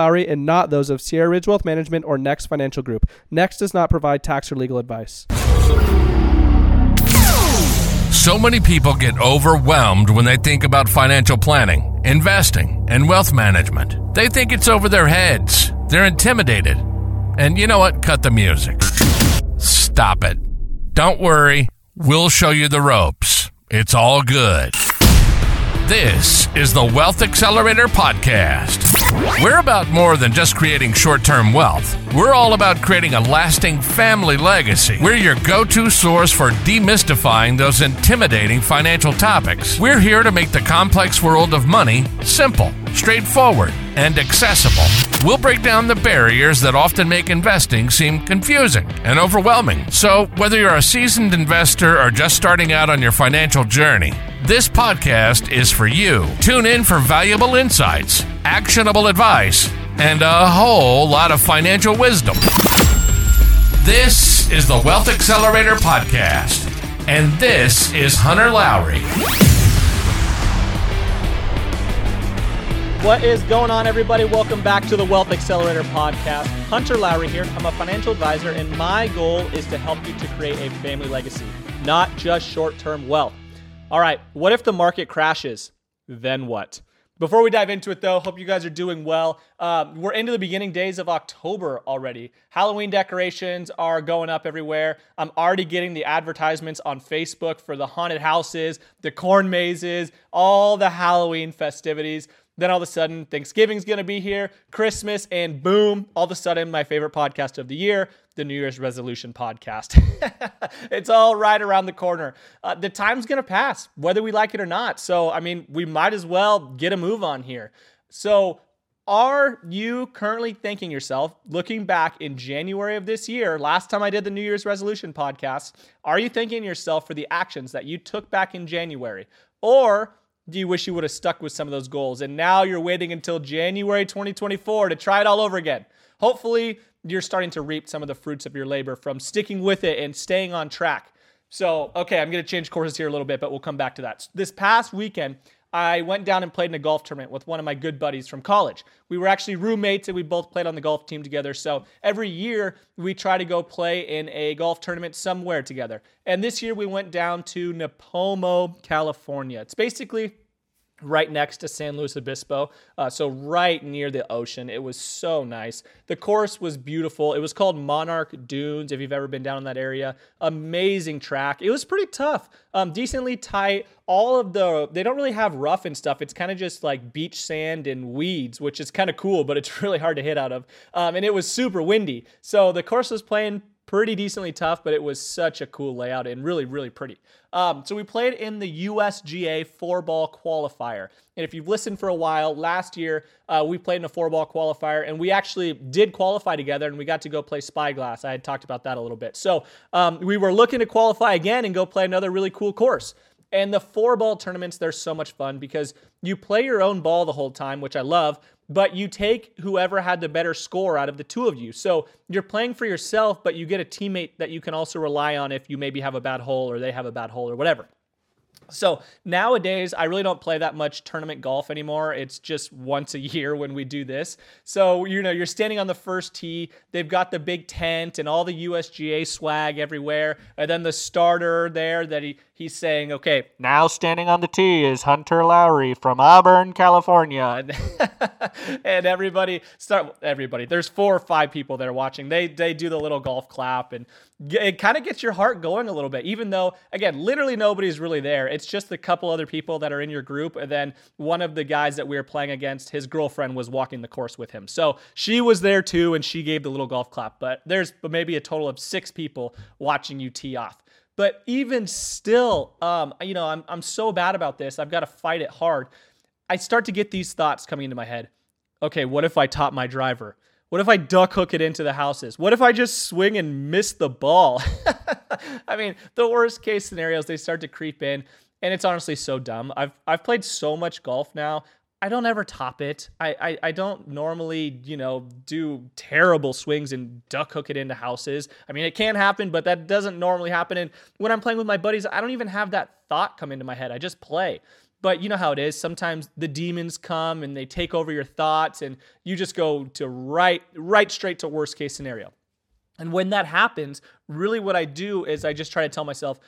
Lowry and not those of Sierra Ridge Wealth Management or Next Financial Group. Next does not provide tax or legal advice. So many people get overwhelmed when they think about financial planning, investing, and wealth management. They think it's over their heads. They're intimidated. And you know what? Cut the music. Stop it. Don't worry. We'll show you the ropes. It's all good. This is the Wealth Accelerator Podcast. We're about more than just creating short term wealth. We're all about creating a lasting family legacy. We're your go to source for demystifying those intimidating financial topics. We're here to make the complex world of money simple, straightforward, and accessible. We'll break down the barriers that often make investing seem confusing and overwhelming. So, whether you're a seasoned investor or just starting out on your financial journey, this podcast is for you. Tune in for valuable insights, actionable advice, and a whole lot of financial wisdom. This is the Wealth Accelerator Podcast, and this is Hunter Lowry. What is going on, everybody? Welcome back to the Wealth Accelerator Podcast. Hunter Lowry here. I'm a financial advisor, and my goal is to help you to create a family legacy, not just short term wealth. All right, what if the market crashes? Then what? Before we dive into it, though, hope you guys are doing well. Uh, we're into the beginning days of October already. Halloween decorations are going up everywhere. I'm already getting the advertisements on Facebook for the haunted houses, the corn mazes, all the Halloween festivities. Then all of a sudden, Thanksgiving's gonna be here, Christmas, and boom, all of a sudden, my favorite podcast of the year, the New Year's Resolution podcast. it's all right around the corner. Uh, the time's gonna pass, whether we like it or not. So, I mean, we might as well get a move on here. So, are you currently thinking yourself, looking back in January of this year, last time I did the New Year's resolution podcast, are you thanking yourself for the actions that you took back in January? Or do you wish you would have stuck with some of those goals? And now you're waiting until January 2024 to try it all over again. Hopefully, you're starting to reap some of the fruits of your labor from sticking with it and staying on track. So, okay, I'm going to change courses here a little bit, but we'll come back to that. This past weekend, I went down and played in a golf tournament with one of my good buddies from college. We were actually roommates and we both played on the golf team together. So every year we try to go play in a golf tournament somewhere together. And this year we went down to Nipomo, California. It's basically right next to San Luis Obispo, uh, so right near the ocean. It was so nice. The course was beautiful. It was called Monarch Dunes. If you've ever been down in that area, amazing track. It was pretty tough, um, decently tight. All of the they don't really have rough and stuff. It's kind of just like beach sand and weeds, which is kind of cool, but it's really hard to hit out of. Um, and it was super windy, so the course was playing pretty decently tough, but it was such a cool layout and really, really pretty. Um, so we played in the USGA four ball qualifier. And if you've listened for a while, last year uh, we played in a four ball qualifier and we actually did qualify together and we got to go play Spyglass. I had talked about that a little bit. So um, we were looking to qualify again and go play another really cool course. And the four ball tournaments, they're so much fun because you play your own ball the whole time, which I love, but you take whoever had the better score out of the two of you. So you're playing for yourself, but you get a teammate that you can also rely on if you maybe have a bad hole or they have a bad hole or whatever. So nowadays, I really don't play that much tournament golf anymore. It's just once a year when we do this. So, you know, you're standing on the first tee. They've got the big tent and all the USGA swag everywhere. And then the starter there that he, he's saying, okay, now standing on the tee is Hunter Lowry from Auburn, California. and everybody start everybody. There's four or five people that are watching. They they do the little golf clap and it kind of gets your heart going a little bit, even though, again, literally nobody's really there. Just a couple other people that are in your group. And then one of the guys that we were playing against, his girlfriend was walking the course with him. So she was there too, and she gave the little golf clap. But there's maybe a total of six people watching you tee off. But even still, um, you know, I'm, I'm so bad about this. I've got to fight it hard. I start to get these thoughts coming into my head. okay, what if I top my driver? What if I duck hook it into the houses? What if I just swing and miss the ball? I mean, the worst case scenarios they start to creep in, and it's honestly so dumb. I've I've played so much golf now. I don't ever top it. I, I, I don't normally, you know, do terrible swings and duck hook it into houses. I mean, it can happen, but that doesn't normally happen. And when I'm playing with my buddies, I don't even have that thought come into my head. I just play. But you know how it is. Sometimes the demons come and they take over your thoughts, and you just go to right, right straight to worst case scenario. And when that happens, really what I do is I just try to tell myself,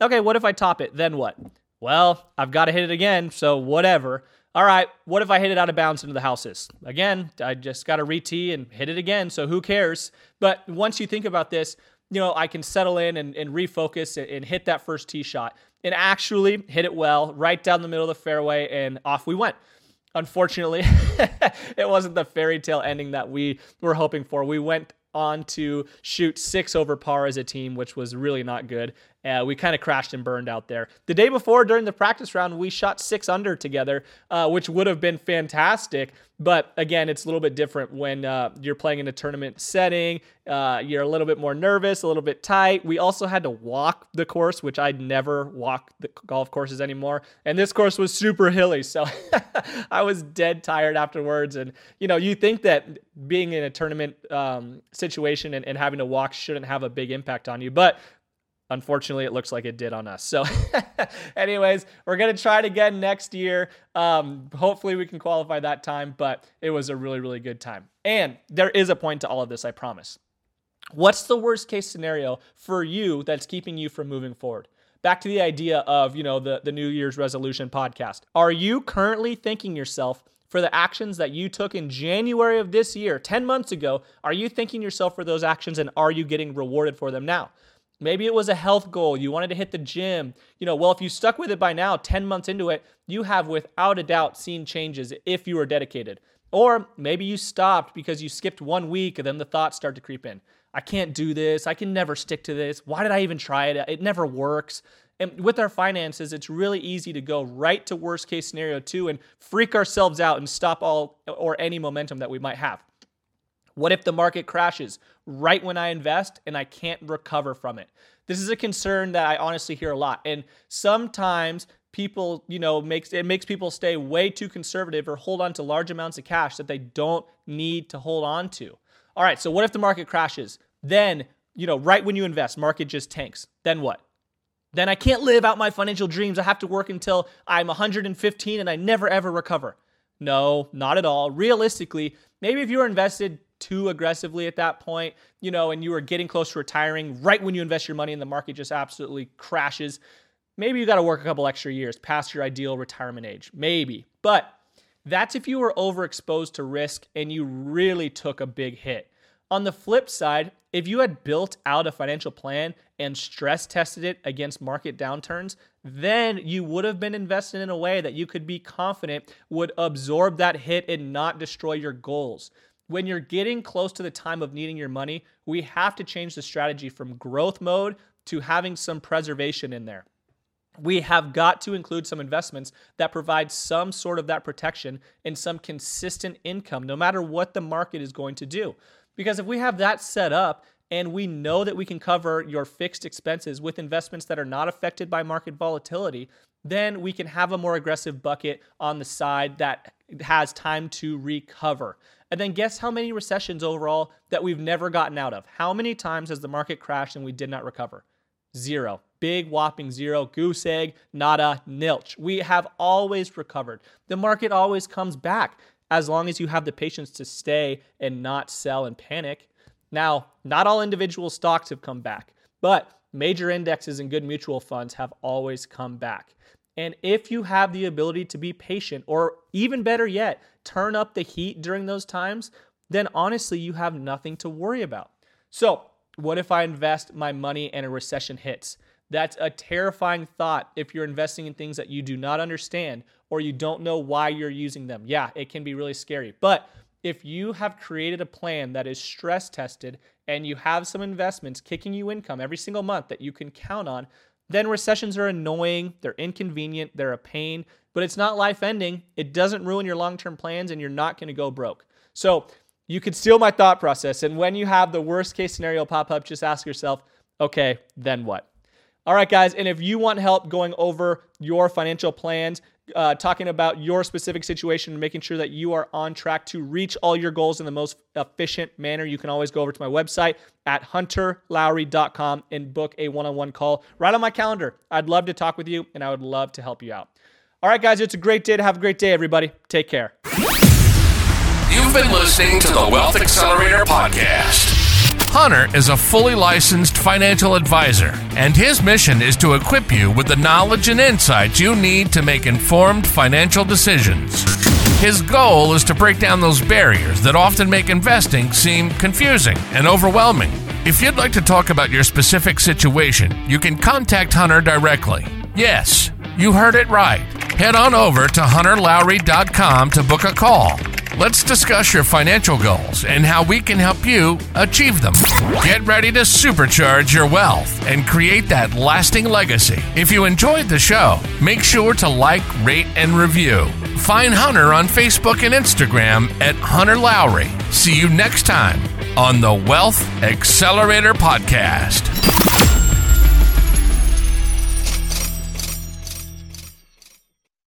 okay, what if I top it? Then what? Well, I've got to hit it again, so whatever. All right, what if I hit it out of bounds into the houses? Again, I just got to re tee and hit it again, so who cares? But once you think about this, you know, I can settle in and, and refocus and, and hit that first tee shot and actually hit it well right down the middle of the fairway, and off we went. Unfortunately, it wasn't the fairy tale ending that we were hoping for. We went on to shoot six over par as a team, which was really not good. Uh, we kind of crashed and burned out there. The day before, during the practice round, we shot six under together, uh, which would have been fantastic. But again, it's a little bit different when uh, you're playing in a tournament setting. Uh, you're a little bit more nervous, a little bit tight. We also had to walk the course, which I'd never walk the golf courses anymore. And this course was super hilly. So I was dead tired afterwards. And, you know, you think that being in a tournament um, situation and, and having to walk shouldn't have a big impact on you. But Unfortunately, it looks like it did on us. So, anyways, we're going to try it again next year. Um, hopefully, we can qualify that time, but it was a really, really good time. And there is a point to all of this, I promise. What's the worst case scenario for you that's keeping you from moving forward? Back to the idea of, you know, the, the New Year's resolution podcast. Are you currently thinking yourself for the actions that you took in January of this year, 10 months ago? Are you thanking yourself for those actions and are you getting rewarded for them now? Maybe it was a health goal. You wanted to hit the gym. You know, well, if you stuck with it by now, 10 months into it, you have without a doubt seen changes if you were dedicated. Or maybe you stopped because you skipped one week and then the thoughts start to creep in. I can't do this. I can never stick to this. Why did I even try it? It never works. And with our finances, it's really easy to go right to worst case scenario two and freak ourselves out and stop all or any momentum that we might have. What if the market crashes right when I invest and I can't recover from it? This is a concern that I honestly hear a lot. And sometimes people, you know, makes it makes people stay way too conservative or hold on to large amounts of cash that they don't need to hold on to. All right, so what if the market crashes? Then, you know, right when you invest, market just tanks. Then what? Then I can't live out my financial dreams. I have to work until I'm 115 and I never ever recover. No, not at all. Realistically, maybe if you were invested too aggressively at that point, you know, and you are getting close to retiring right when you invest your money and the market just absolutely crashes, maybe you got to work a couple extra years past your ideal retirement age. Maybe. But that's if you were overexposed to risk and you really took a big hit. On the flip side, if you had built out a financial plan and stress tested it against market downturns, then you would have been invested in a way that you could be confident would absorb that hit and not destroy your goals when you're getting close to the time of needing your money, we have to change the strategy from growth mode to having some preservation in there. We have got to include some investments that provide some sort of that protection and some consistent income, no matter what the market is going to do. Because if we have that set up and we know that we can cover your fixed expenses with investments that are not affected by market volatility, then we can have a more aggressive bucket on the side that has time to recover. And then guess how many recessions overall that we've never gotten out of? How many times has the market crashed and we did not recover? Zero. Big whopping zero. Goose egg, nada, nilch. We have always recovered. The market always comes back as long as you have the patience to stay and not sell and panic. Now, not all individual stocks have come back, but major indexes and good mutual funds have always come back. And if you have the ability to be patient, or even better yet, turn up the heat during those times, then honestly, you have nothing to worry about. So, what if I invest my money and a recession hits? That's a terrifying thought if you're investing in things that you do not understand or you don't know why you're using them. Yeah, it can be really scary. But if you have created a plan that is stress tested and you have some investments kicking you income every single month that you can count on, then recessions are annoying, they're inconvenient, they're a pain, but it's not life ending. It doesn't ruin your long term plans, and you're not to go broke. So you could steal my thought process. And when you have the worst case scenario pop up, just ask yourself, okay, then what? All right, guys. And if you want help going over your financial plans, uh, talking about your specific situation and making sure that you are on track to reach all your goals in the most efficient manner, you can always go over to my website at hunterlowry.com and book a one on one call right on my calendar. I'd love to talk with you and I would love to help you out. All right, guys, it's a great day to have a great day, everybody. Take care. You've been listening to the Wealth Accelerator Podcast. Hunter is a fully licensed financial advisor, and his mission is to equip you with the knowledge and insights you need to make informed financial decisions. His goal is to break down those barriers that often make investing seem confusing and overwhelming. If you'd like to talk about your specific situation, you can contact Hunter directly. Yes, you heard it right. Head on over to hunterlowry.com to book a call. Let's discuss your financial goals and how we can help you achieve them. Get ready to supercharge your wealth and create that lasting legacy. If you enjoyed the show, make sure to like, rate, and review. Find Hunter on Facebook and Instagram at Hunter Lowry. See you next time on the Wealth Accelerator Podcast.